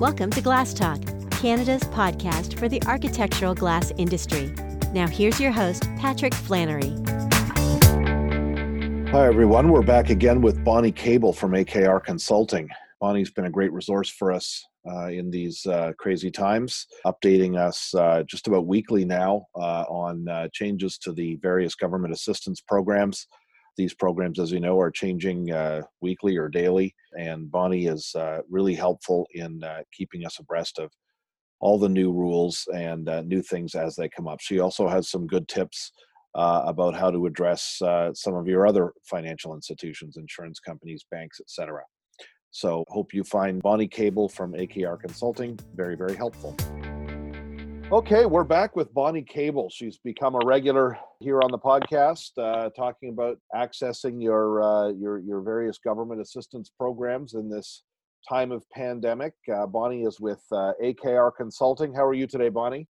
Welcome to Glass Talk, Canada's podcast for the architectural glass industry. Now, here's your host, Patrick Flannery. Hi, everyone. We're back again with Bonnie Cable from AKR Consulting. Bonnie's been a great resource for us uh, in these uh, crazy times, updating us uh, just about weekly now uh, on uh, changes to the various government assistance programs. These programs, as you know, are changing uh, weekly or daily, and Bonnie is uh, really helpful in uh, keeping us abreast of all the new rules and uh, new things as they come up. She also has some good tips about how to address some of your other financial institutions, insurance companies, banks, etc. So hope you find Bonnie Cable from AKR Consulting very, very helpful. Okay, we're back with Bonnie Cable. She's become a regular here on the podcast, uh, talking about accessing your uh, your your various government assistance programs in this time of pandemic. Uh, Bonnie is with uh, AKR Consulting. How are you today, Bonnie?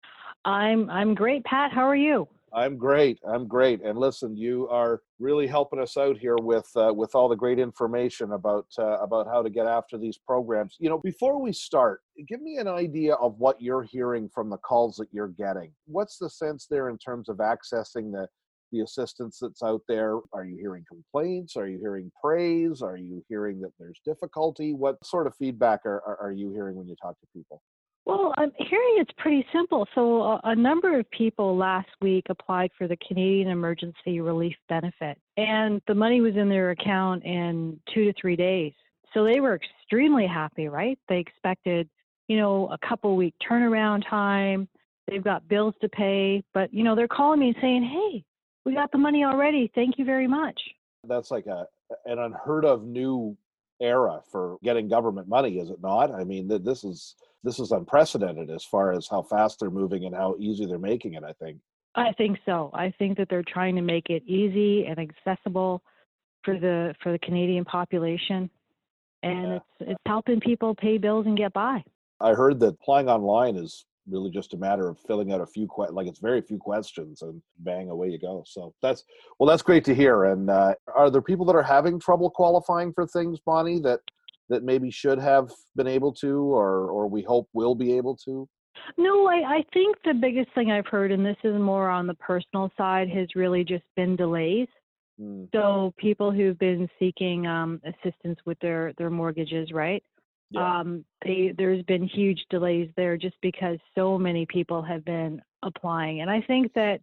I'm I'm great, Pat. How are you? I'm great. I'm great. And listen, you are really helping us out here with uh, with all the great information about uh, about how to get after these programs. You know, before we start, give me an idea of what you're hearing from the calls that you're getting. What's the sense there in terms of accessing the the assistance that's out there? Are you hearing complaints? Are you hearing praise? Are you hearing that there's difficulty? What sort of feedback are, are, are you hearing when you talk to people? Well, I'm hearing it's pretty simple. So, a, a number of people last week applied for the Canadian Emergency Relief Benefit, and the money was in their account in two to three days. So, they were extremely happy, right? They expected, you know, a couple week turnaround time. They've got bills to pay, but, you know, they're calling me saying, hey, we got the money already. Thank you very much. That's like a an unheard of new era for getting government money, is it not? I mean, this is this is unprecedented as far as how fast they're moving and how easy they're making it. I think. I think so. I think that they're trying to make it easy and accessible for the for the Canadian population, and yeah. it's it's helping people pay bills and get by. I heard that applying online is really just a matter of filling out a few que- like it's very few questions and bang away you go so that's well that's great to hear and uh, are there people that are having trouble qualifying for things bonnie that that maybe should have been able to or or we hope will be able to no I, I think the biggest thing i've heard and this is more on the personal side has really just been delays mm. so people who've been seeking um, assistance with their their mortgages right yeah. um, they, there's been huge delays there just because so many people have been applying. And I think that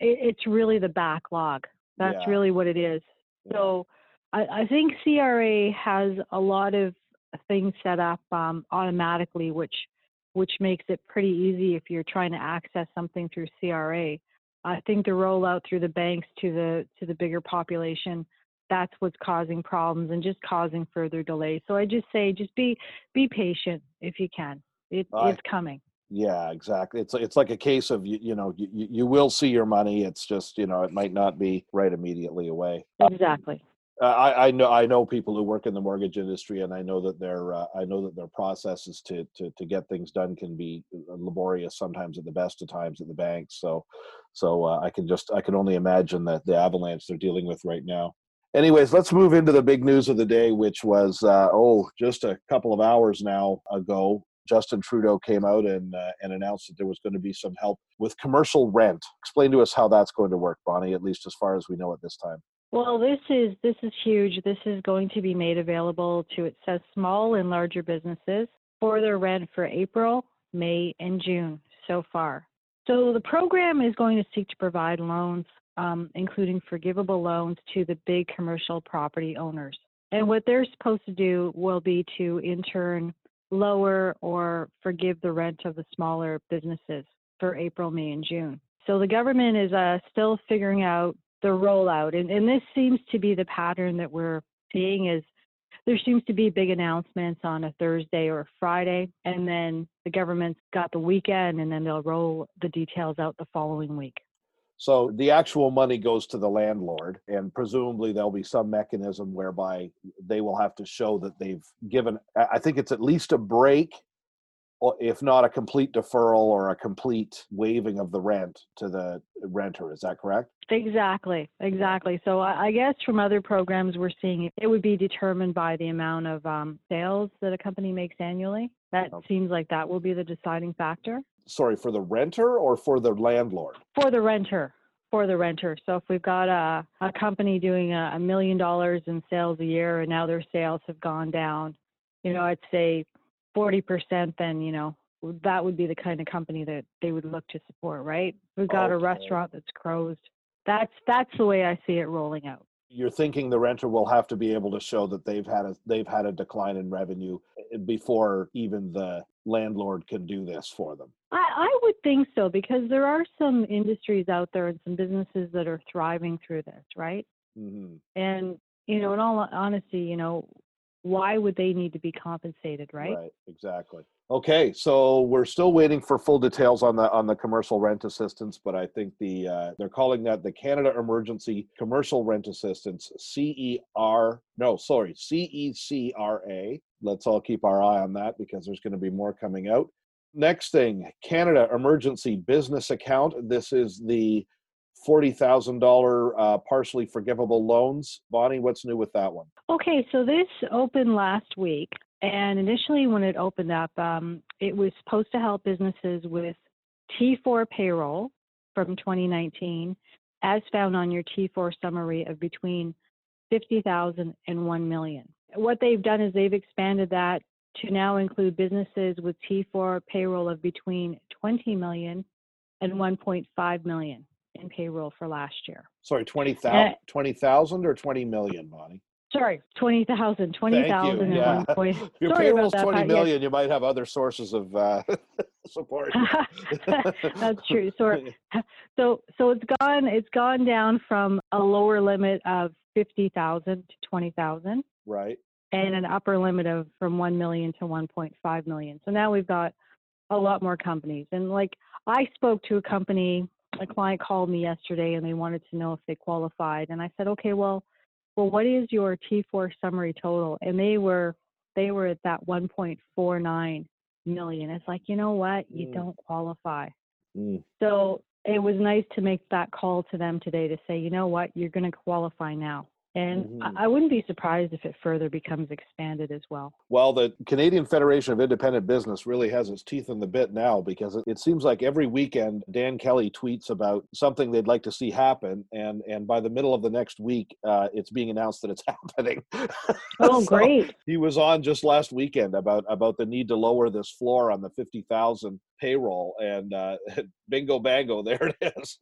it, it's really the backlog. That's yeah. really what it is. Yeah. So I, I, think CRA has a lot of things set up um, automatically, which which makes it pretty easy if you're trying to access something through CRA. I think the rollout through the banks to the to the bigger population that's what's causing problems and just causing further delays. So I just say, just be be patient if you can. It, I, it's coming. Yeah, exactly. It's it's like a case of you, you know you, you will see your money. It's just you know it might not be right immediately away. Exactly. Uh, I, I know I know people who work in the mortgage industry, and I know that their uh, I know that their processes to, to to get things done can be uh, laborious sometimes at the best of times at the banks. So, so uh, I can just I can only imagine that the avalanche they're dealing with right now. Anyways let's move into the big news of the day which was uh, oh just a couple of hours now ago justin trudeau came out and uh, and announced that there was going to be some help with commercial rent. Explain to us how that's going to work bonnie at least as far as we know at this time well this is this is huge this is going to be made available to it says small and larger businesses for their rent for april may and june so far so the program is going to seek to provide loans um, including forgivable loans to the big commercial property owners. And what they're supposed to do will be to, in turn, lower or forgive the rent of the smaller businesses for April, May, and June. So the government is uh, still figuring out the rollout, and, and this seems to be the pattern that we're seeing is there seems to be big announcements on a Thursday or a Friday, and then the government's got the weekend, and then they'll roll the details out the following week. So the actual money goes to the landlord, and presumably there'll be some mechanism whereby they will have to show that they've given. I think it's at least a break if not a complete deferral or a complete waiving of the rent to the renter. Is that correct? Exactly, exactly. So I guess from other programs we're seeing it would be determined by the amount of um, sales that a company makes annually. That okay. seems like that will be the deciding factor. Sorry, for the renter or for the landlord? For the renter. For the renter. So if we've got a, a company doing a, a million dollars in sales a year and now their sales have gone down, you know, I'd say 40%, then, you know, that would be the kind of company that they would look to support, right? We've got okay. a restaurant that's closed. That's that's the way I see it rolling out. You're thinking the renter will have to be able to show that they've had a they've had a decline in revenue eh, before even the landlord can do this for them. I, I would think so because there are some industries out there and some businesses that are thriving through this, right? Mm-hmm. And you know, in all honesty, you know, why would they need to be compensated, right? Right, exactly. Okay, so we're still waiting for full details on the on the commercial rent assistance, but I think the uh, they're calling that the Canada Emergency Commercial Rent Assistance CER. No, sorry, CECRA. Let's all keep our eye on that because there's going to be more coming out. Next thing, Canada Emergency Business Account. This is the $40,000 uh, partially forgivable loans. Bonnie, what's new with that one? Okay, so this opened last week. And initially, when it opened up, um, it was supposed to help businesses with T4 payroll from 2019, as found on your T4 summary of between 50,000 and 1 million. What they've done is they've expanded that to now include businesses with T4 payroll of between 20 million and 1.5 million in payroll for last year. Sorry, 20,000 20, or 20 million, Bonnie? Sorry, 20,000, 20,000 yeah. point. If your Sorry payroll's that, 20 million, yes. you might have other sources of uh, support. That's true. So, so, so it's gone, it's gone down from a lower limit of 50,000 to 20,000. Right. And an upper limit of from 1 million to 1.5 million. So now we've got a lot more companies. And like I spoke to a company a client called me yesterday and they wanted to know if they qualified and i said okay well well what is your t4 summary total? And they were they were at that 1.49 million. It's like you know what? You mm. don't qualify. Mm. so it was nice to make that call to them today to say you know what? You're going to qualify now and mm-hmm. I wouldn't be surprised if it further becomes expanded as well. Well, the Canadian Federation of Independent Business really has its teeth in the bit now because it, seems like every weekend Dan Kelly tweets about something they'd like to see happen, and and by the middle of the next week, uh, it's being announced that it's happening. Oh, so great! He was on just last weekend about about the need to lower this floor on the fifty thousand payroll and uh, bingo bango there it is.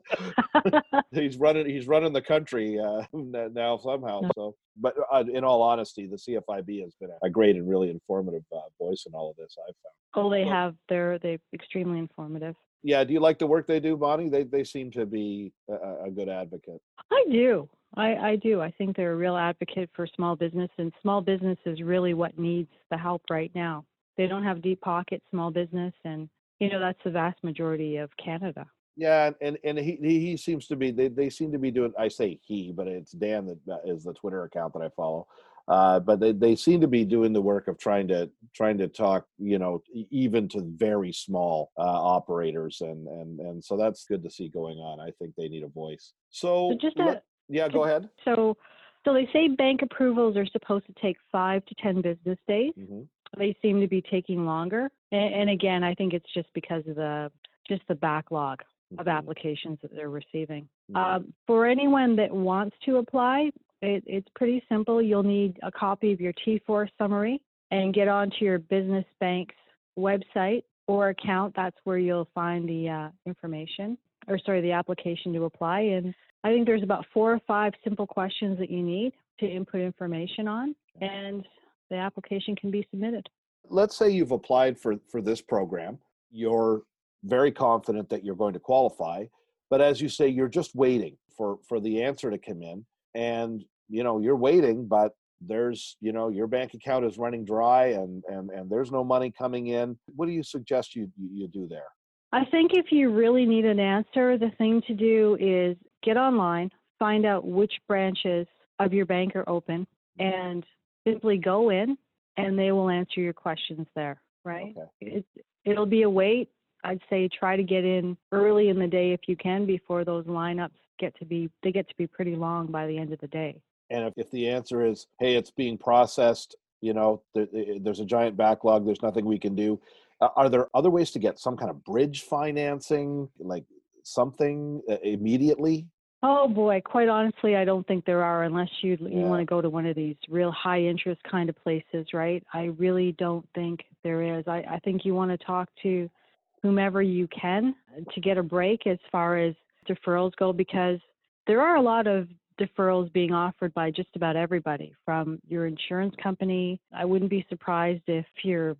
He's running he's running the country uh, now somehow so but uh, in all honesty the cfib has been a great and really informative uh, voice in all of this i've found. Oh they so, have they're they extremely informative. Yeah do you like the work they do bonnie? They, they seem to be a, a good advocate. I do. I, I do. I think they're a real advocate for small business, and small business is really what needs the help right now. They don't have deep pockets, small business, and you know that's the vast majority of canada. Yeah and and he he seems to be they, they seem to be doing i say he but it's dan that is the twitter account that i follow uh, but they, they seem to be doing the work of trying to trying to talk you know even to very small uh, operators and and and so that's good to see going on. I think they need a voice. So, so just a, yeah go ahead. so so they say bank approvals are supposed to take five to ten business days. Mm-hmm they seem to be taking longer. And, and again, I think it's just because of the just the backlog mm-hmm. of applications that they're receiving. Um, for anyone that wants to apply, it, it's pretty simple. You'll need a copy of your T4 summary and get onto your business bank's website or account. That's where you'll find the uh, information, or sorry, the application to apply. And I think there's about four or five simple questions that you need to input information on. And the application can be submitted. Let's say you've applied for, for this program. You're very confident that you're going to qualify, but as you say, you're just waiting for, for the answer to come in. And, you know, you're waiting, but there's, you know, your bank account is running dry and, and, and there's no money coming in. What do you suggest you, you do there? I think if you really need an answer, the thing to do is get online, find out which branches of your bank are open, mm-hmm. and simply go in and they will answer your questions there, right? Okay. It's, it'll be a wait. I'd say try to get in early in the day if you can before those lineups get to be they get to be pretty long by the end of the day. And if, if the answer is, hey, it's being processed, you know, there, there's a giant backlog, there's nothing we can do. Are there other ways to get some kind of bridge financing, like something uh, immediately? Oh boy, quite honestly, I don't think there are unless you you want to go to one of these real high interest kind of places, right? I really don't think there is. I, I think you want to talk to whomever you can to get a break as far as deferrals go because there are a lot of deferrals being offered by just about everybody from your insurance company. I wouldn't be surprised if your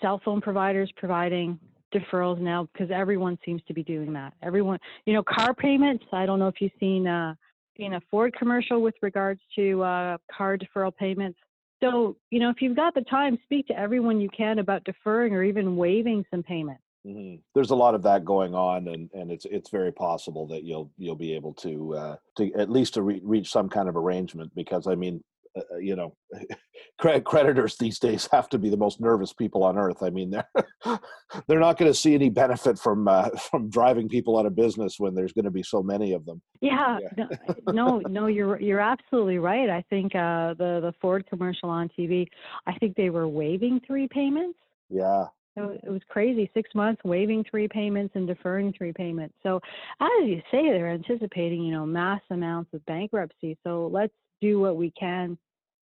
cell phone providers providing deferrals now because everyone seems to be doing that. Everyone, you know, car payments. I don't know if you've seen uh, seen a Ford commercial with regards to uh, car deferral payments. So, you know, if you've got the time, speak to everyone you can about deferring or even waiving some payments. Mm-hmm. There's a lot of that going on, and, and it's it's very possible that you'll you'll be able to uh, to at least to re- reach some kind of arrangement because I mean uh, uh you know creditors these days have to be the most nervous people on earth. I mean, they're they're not going to see any benefit from uh, from driving people out of business when there's going to be so many of them. Yeah, yeah. no, no, you're you're absolutely right. I think uh, the the Ford commercial on TV, I think they were waiving three payments. Yeah. It was crazy. Six months, waiving three payments and deferring three payments. So, as you say, they're anticipating, you know, mass amounts of bankruptcy. So let's do what we can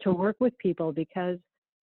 to work with people because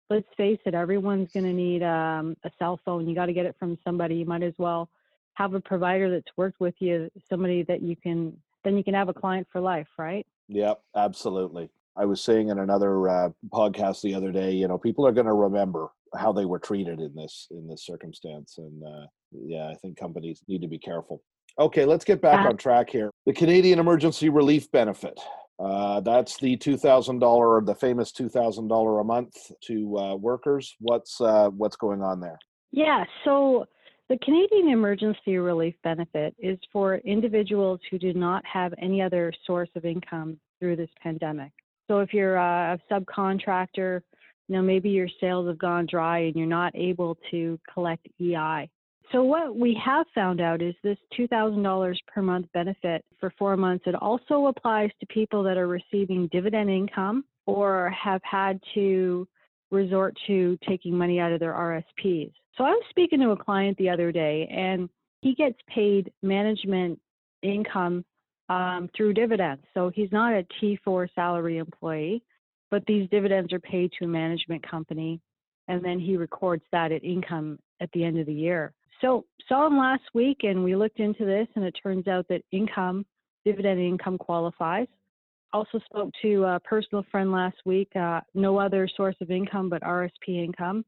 let's face it, everyone's going to need um, a cell phone. You got to get it from somebody. You might as well have a provider that's worked with you, somebody that you can, then you can have a client for life, right? Yep, absolutely. I was saying in another uh, podcast the other day, you know, people are going to remember how they were treated in this in this circumstance, and uh, yeah, I think companies need to be careful. Okay, let's get back uh, on track here. The Canadian Emergency Relief Benefit. Uh, that's the two thousand dollar, the famous two thousand dollar a month to uh, workers. What's uh, what's going on there? Yeah, so the Canadian Emergency Relief Benefit is for individuals who do not have any other source of income through this pandemic. So if you're a subcontractor, you know maybe your sales have gone dry and you're not able to collect EI. So what we have found out is this $2,000 per month benefit for four months. It also applies to people that are receiving dividend income or have had to resort to taking money out of their RSPs. So I was speaking to a client the other day, and he gets paid management income um, through dividends. So he's not a T4 salary employee, but these dividends are paid to a management company, and then he records that at income at the end of the year. So saw him last week and we looked into this and it turns out that income, dividend income qualifies. Also spoke to a personal friend last week, uh, no other source of income but RSP income.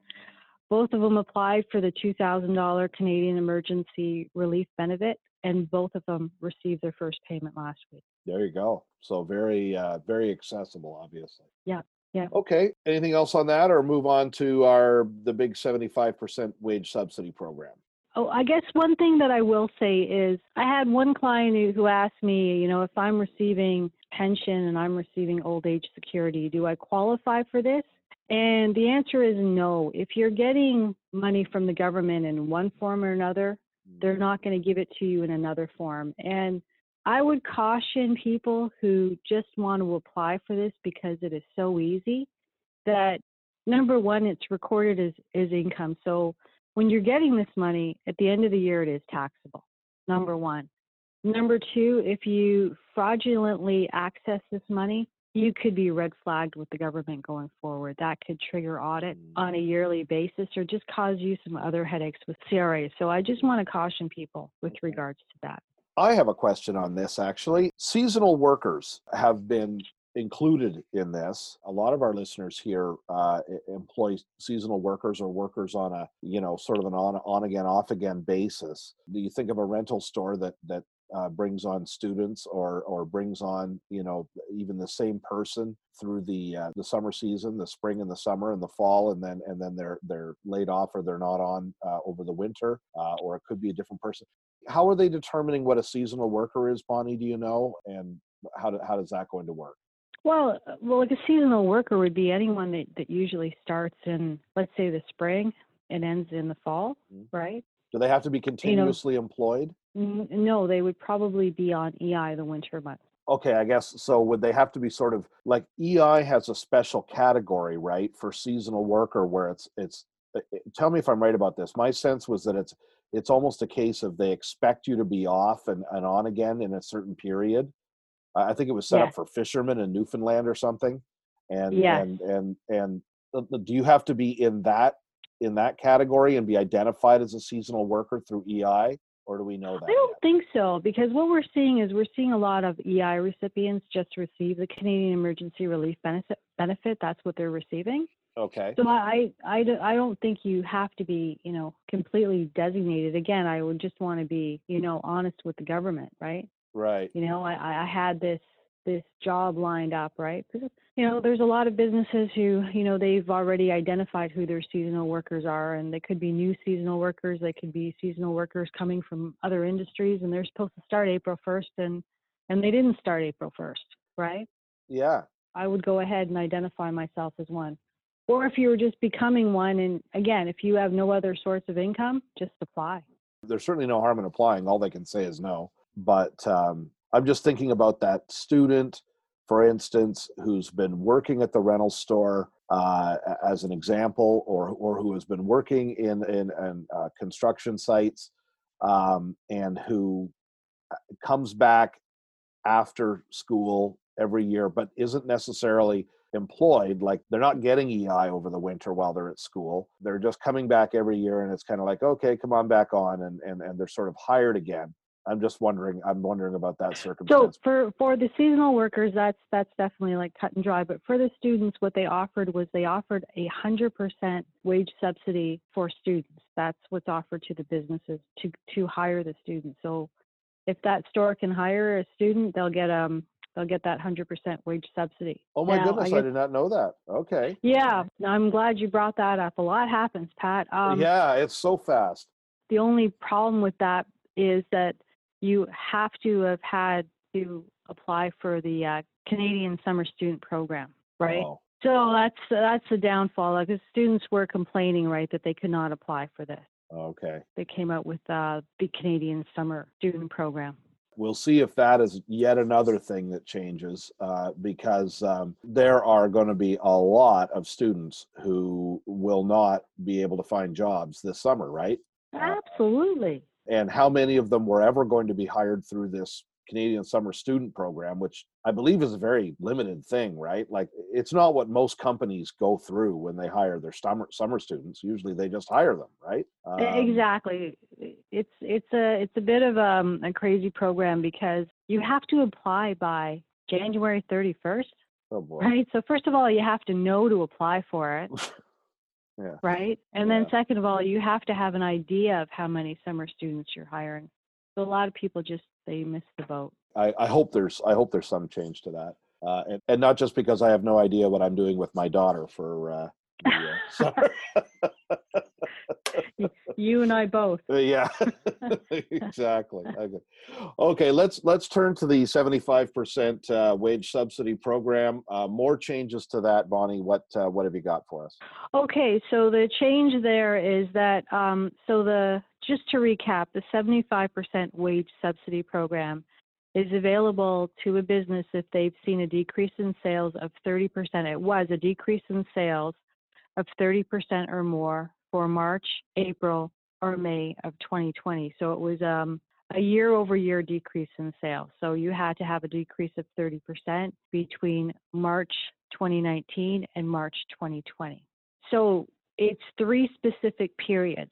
Both of them applied for the $2,000 Canadian Emergency Relief Benefit and both of them received their first payment last week. There you go. So very, uh, very accessible, obviously. Yeah. Yeah. Okay. Anything else on that, or move on to our the big seventy-five percent wage subsidy program? Oh, I guess one thing that I will say is I had one client who asked me, you know, if I'm receiving pension and I'm receiving old age security, do I qualify for this? And the answer is no. If you're getting money from the government in one form or another, they're mm. not going to give it to you in another form. And I would caution people who just want to apply for this because it is so easy that number one, it's recorded as, as income. So when you're getting this money at the end of the year, it is taxable. Number one. Number two, if you fraudulently access this money, you could be red flagged with the government going forward. That could trigger audit on a mm. yearly basis or just cause you some other headaches with CRA. So I just want to caution people with regards to that. I have a question on this actually. Seasonal workers have been included in this. A lot of our listeners here uh, employ seasonal workers or workers on a you know sort of an on on again off again basis. Do you think of a rental store that that uh, brings on students or or brings on you know even the same person through the uh, the summer season, the spring and the summer and the fall, and then and then they're they're laid off or they're not on uh, over the winter, uh, or it could be a different person. How are they determining what a seasonal worker is, Bonnie? Do you know? And how do, how does that going to work? Well, well, like a seasonal worker would be anyone that, that usually starts in, let's say, the spring and ends in the fall, Mhm. right? Do they have to be continuously employed? N- No, they would probably be on EI the winter months. Okay, I guess so. Would they have to be sort of like EI has a special category, right, for seasonal worker where it's it's. uh, uh, Tell me if I'm right about this. My sense was that it's it's almost a case of they expect you to be off and, and on again in a certain period. I think it was set up for fishermen in Newfoundland or something. And Yes. and and and uh, uh, do you have to be in that in that category and be identified as a seasonal worker through EI, or do we know that? I don't yet? think so because what we're seeing is we're seeing a lot of EI recipients just receive the Canadian Emergency Relief benefit. Benefit that's what they're receiving. Okay. So I, I, I don't think you have to be, you know, completely designated. Again, I would just want to be, you know, honest with the government, right? Right. You know, I, I had this this job lined up, right? Because you know, there's a lot of businesses who, you know, they've already identified who their seasonal workers are, and they could be new seasonal workers, they could be seasonal workers coming from other industries, and they're supposed to start April 1st, and and they didn't start April 1st, right? Yeah. I would go ahead and identify myself as one. Or if you were just becoming one, and again, if you have no other source of income, just apply. there's certainly no harm in applying. All they can say is no. But um, I'm just thinking about that student, for instance, who's been working at the rental store uh, as an example, or or who has been working in in, in uh, construction sites, um, and who uh, comes back after school every year, but isn't necessarily employed like they're not getting ei over the winter while they're at school. They're just coming back every year and it's kind of like okay come on back on and and, and they're sort of hired again i'm just wondering i'm wondering about that circumstance. So for for the seasonal workers, that's that's definitely like cut and dry. But for the students, what they offered was they offered a hundred percent wage subsidy for students. That's what's offered to the businesses to to hire the students. So if that store can hire a student, they'll get um they'll get that hundred percent wage subsidy. oh my Now, goodness i, guess- did not know that okay Yeah, I'm glad you brought that up. A lot happens, Pat. Um, yeah it's so fast The only problem with that is that you have to have had to apply for the uh, Canadian Summer Student Program, right? Oh, So that's that's the downfall. Like the students were complaining, right, that they could not apply for this. okay They came out with uh, the Canadian Summer Student Program. we'll see if that is yet another thing that changes uh, because um, there are going to be a lot of students who will not be able to find jobs this summer right Absolutely. And how many of them were ever going to be hired through this Canadian Summer Student Program, which I believe is a very limited thing, right? Like it's not what most companies go through when they hire their summer summer students. Usually they just hire them, right? Um, exactly. It's it's a it's a bit of um, a crazy program because you have to apply by January 31st. Oh boy. Right. So first of all, you have to know to apply for it. Yeah. Right. And then second of all, you have to have an idea of how many summer students you're hiring. So a lot of people just they miss the boat. I, I hope there's I hope there's some change to that, uh, and, and not just because I have no idea what I'm doing with my daughter for uh, the uh, summer. You and I both. Uh, yeah exactly okay. okay let's let's turn to the 75% uh, wage subsidy program uh, more changes to that bonnie what uh, what have you got for us Okay, so the change there is that um, so the just to recap, the 75% wage subsidy program is available to a business if they've seen a decrease in sales of 30%. It was a decrease in sales of 30% or more for March, April, or May of 2020. So it was um, a year over year decrease in sales. So you had to have a decrease of 30% between March 2019 and March 2020. So it's three specific periods.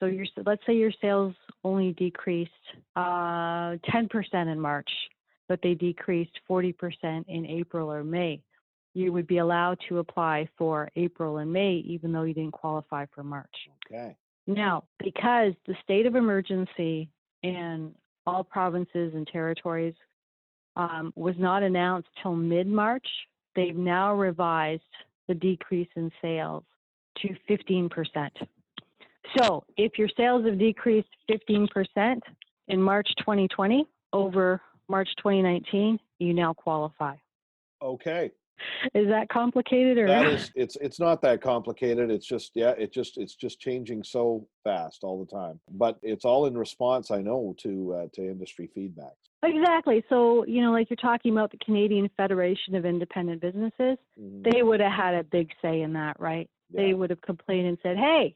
So your let's say your sales only decreased uh, 10% in March, but they decreased 40% in April or May. You would be allowed to apply for April and May, even though you didn't qualify for March. okay Now, because the state of emergency in all provinces and territories um, was not announced till mid March, they've now revised the decrease in sales to 15%. So if your sales have decreased 15% in March 2020 over March 2019, you now qualify. okay is that complicated or that is it's it's not that complicated. It's just yeah it just it's just changing so fast all the time. But it's all in response i know to uh, to industry feedback exactly. So you know like you're talking about the canadian federation of independent businesses mm-hmm. they would have had a big say in that right? Yeah. they would have complained and said hey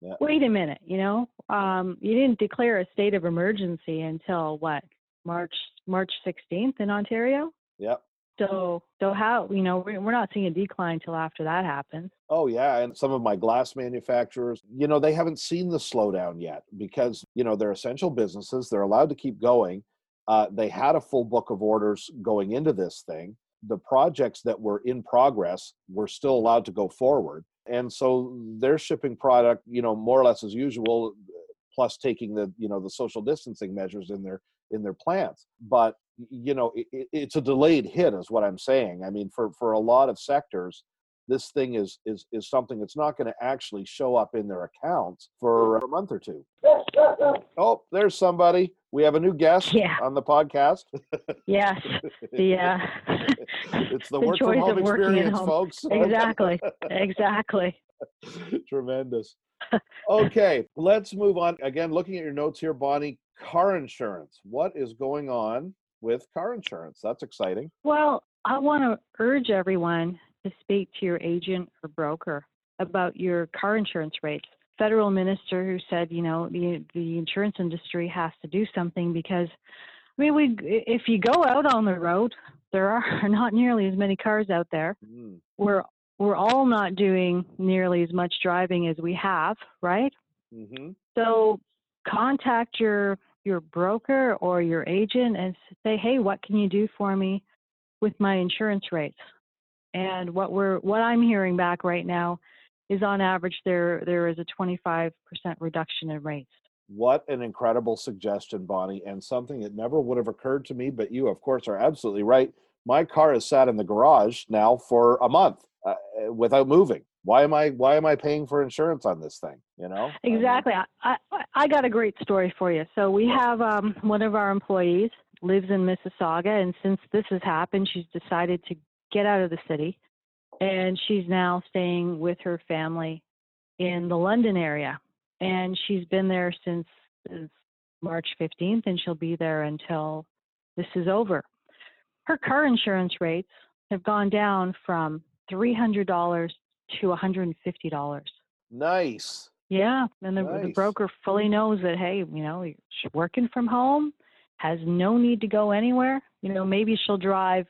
yeah. wait a minute you know? Um, you didn't declare a state of emergency until what march march 16th in ontario? Yep so, so how you know we're not seeing a decline until after that happens. Oh yeah, and some of my glass manufacturers, you know, they haven't seen the slowdown yet because you know they're essential businesses. They're allowed to keep going. Uh, they had a full book of orders going into this thing. The projects that were in progress were still allowed to go forward, and so they're shipping product, you know, more or less as usual, plus taking the you know the social distancing measures in their in their plants. But you know it, it's a delayed hit is what i'm saying. I mean for for a lot of sectors this thing is is is something that's not going to actually show up in their accounts for a month or two. Oh there's somebody. We have a new guest yeah. on the podcast. Yes. The uh it's the, the work from home experience home. folks. Exactly. Exactly. Tremendous. Okay let's move on. Again looking at your notes here bonnie car insurance. What is going on with car insurance. That's exciting. Well, I want to urge everyone to speak to your agent or broker about your car insurance rates. Federal minister who said, you know, the the insurance industry has to do something because I mean, we if you go out on the road, there are not nearly as many cars out there. Mm. We're we're all not doing nearly as much driving as we have, right? Mm-hmm. So contact your your broker or your agent and say, "Hey, what can you do for me with my insurance rates?" And what we're what I'm hearing back right now is on average there there is a 25% reduction in rates. What an incredible suggestion, Bonnie, and something that never would have occurred to me, but you of course are absolutely right. My car has sat in the garage now for a month uh, without moving why am i why am i paying for insurance on this thing you know? Exactly. I i, I got a great story for you. So we have um, one of our employees lives in mississauga and since this has happened she's decided to get out of the city and she's now staying with her family in the london area. And she's been there since, since march 15th and she'll be there until this is over. Her car insurance rates have gone down from $300 to $150. Nice. Yeah, and the, nice. the broker fully knows that hey, you know, she's working from home, has no need to go anywhere. You know, maybe she'll drive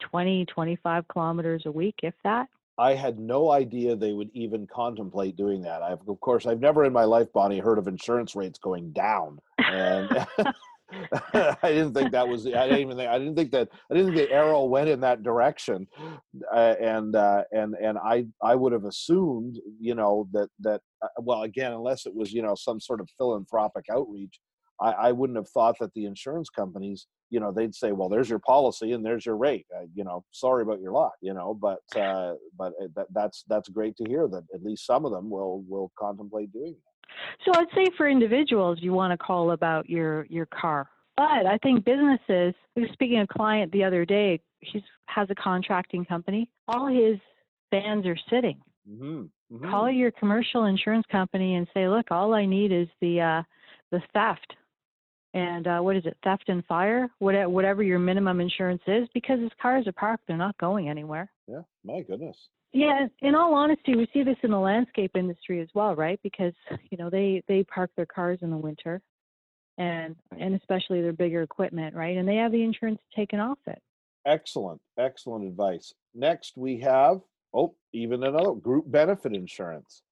20, 25 kilometers a week, if that. I had no idea they would even contemplate doing that. I've, of course, I've never in my life, Bonnie, heard of insurance rates going down. And I didn't think that was. I didn't even think. I didn't think that. I didn't think the arrow went in that direction, uh, and uh, and and I I would have assumed, you know, that that uh, well, again, unless it was you know some sort of philanthropic outreach, I, I wouldn't have thought that the insurance companies, you know, they'd say, well, there's your policy and there's your rate. Uh, you know, sorry about your lot. You know, but uh, but uh, that, that's that's great to hear that at least some of them will will contemplate doing that. So I'd say for individuals, you want to call about your your car. But I think businesses. I was speaking to a client the other day. He has a contracting company. All his vans are sitting. Mm-hmm. Mm-hmm. Call your commercial insurance company and say, "Look, all I need is the uh, the theft." And uh, what is it? Theft and fire, what, whatever your minimum insurance is, because his cars are parked, they're not going anywhere. Yeah, my goodness. Yeah, in all honesty, we see this in the landscape industry as well, right? Because you know they they park their cars in the winter, and and especially their bigger equipment, right? And they have the insurance taken off it. Excellent, excellent advice. Next, we have oh, even another group benefit insurance.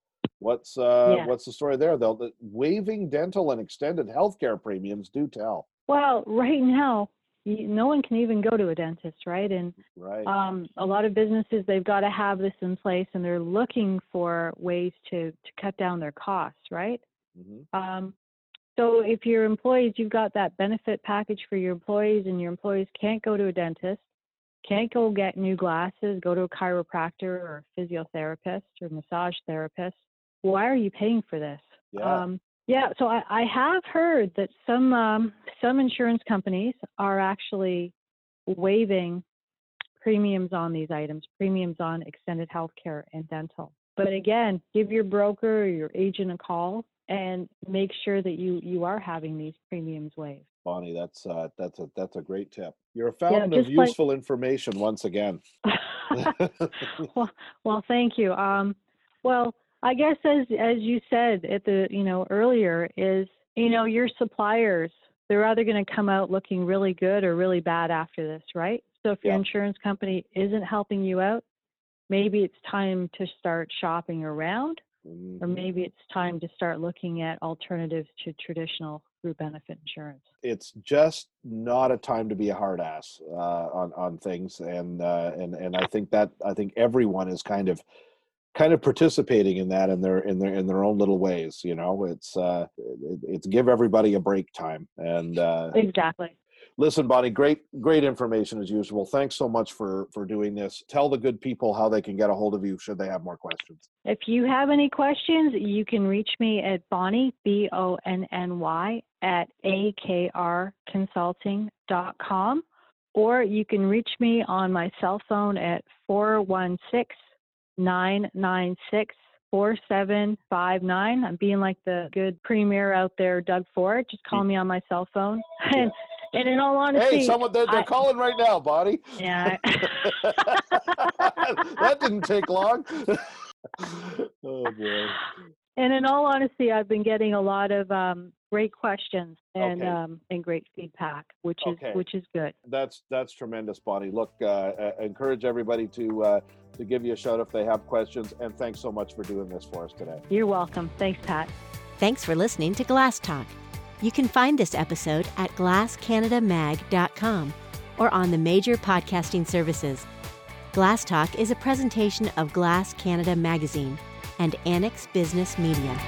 What's uh yeah. what's the story there? Though the waiving dental and extended healthcare premiums do tell. Well, right now no one can even go to a dentist, right? And right. Um, a lot of businesses they've got to have this in place, and they're looking for ways to to cut down their costs, right? Mm-hmm. Um, so if your employees, you've got that benefit package for your employees, and your employees can't go to a dentist, can't go get new glasses, go to a chiropractor or a physiotherapist or massage therapist. Why are you paying for this? Yeah. Um, yeah, so I, I have heard that some um, some insurance companies are actually waiving premiums on these items, premiums on extended health care and dental. But again, give your broker or your agent a call and make sure that you you are having these premiums waived. Bonnie, that's uh, that's a that's a great tip. You're a fountain yeah, of useful like... information once again. well, well, thank you. Um, well, I guess as as you said at the you know earlier is you know your suppliers they're either going to come out looking really good or really bad after this, right? So if your yeah. insurance company isn't helping you out, maybe it's time to start shopping around, mm-hmm. or maybe it's time to start looking at alternatives to traditional group benefit insurance. It's just not a time to be a hard ass uh, on on things, and uh, and and I think that I think everyone is kind of kind of participating in that in their in their in their own little ways you know? It's uh it, it's give everybody a break time and uh exactly. listen bonnie great great information as usual. Thanks so much for for doing this. Tell the good people how they can get a hold of you should they have more questions. If you have any questions you can reach me at bonnie b-o-n-n-y at akrconsulting.com or you can reach me on my cell phone at 416 996 4759. I'm being like the good premier out there, Doug Ford. Just call me on my cell phone. and, and in all honesty, hey, someone they're, they're I, calling right now, Bonnie. Yeah. that didn't take long. oh boy. And in all honesty, I've been getting a lot of um, great questions and okay. um, and great feedback, which is okay. which is good. That's that's tremendous, Bonnie. Look, uh, uh, encourage everybody to uh, to give you a shout if they have questions. And thanks so much for doing this for us today. You're welcome. Thanks, Pat. Thanks for listening to Glass Talk. You can find this episode at glasscanadamag.com or on the major podcasting services. Glass Talk is a presentation of Glass Canada Magazine and Annex Business Media.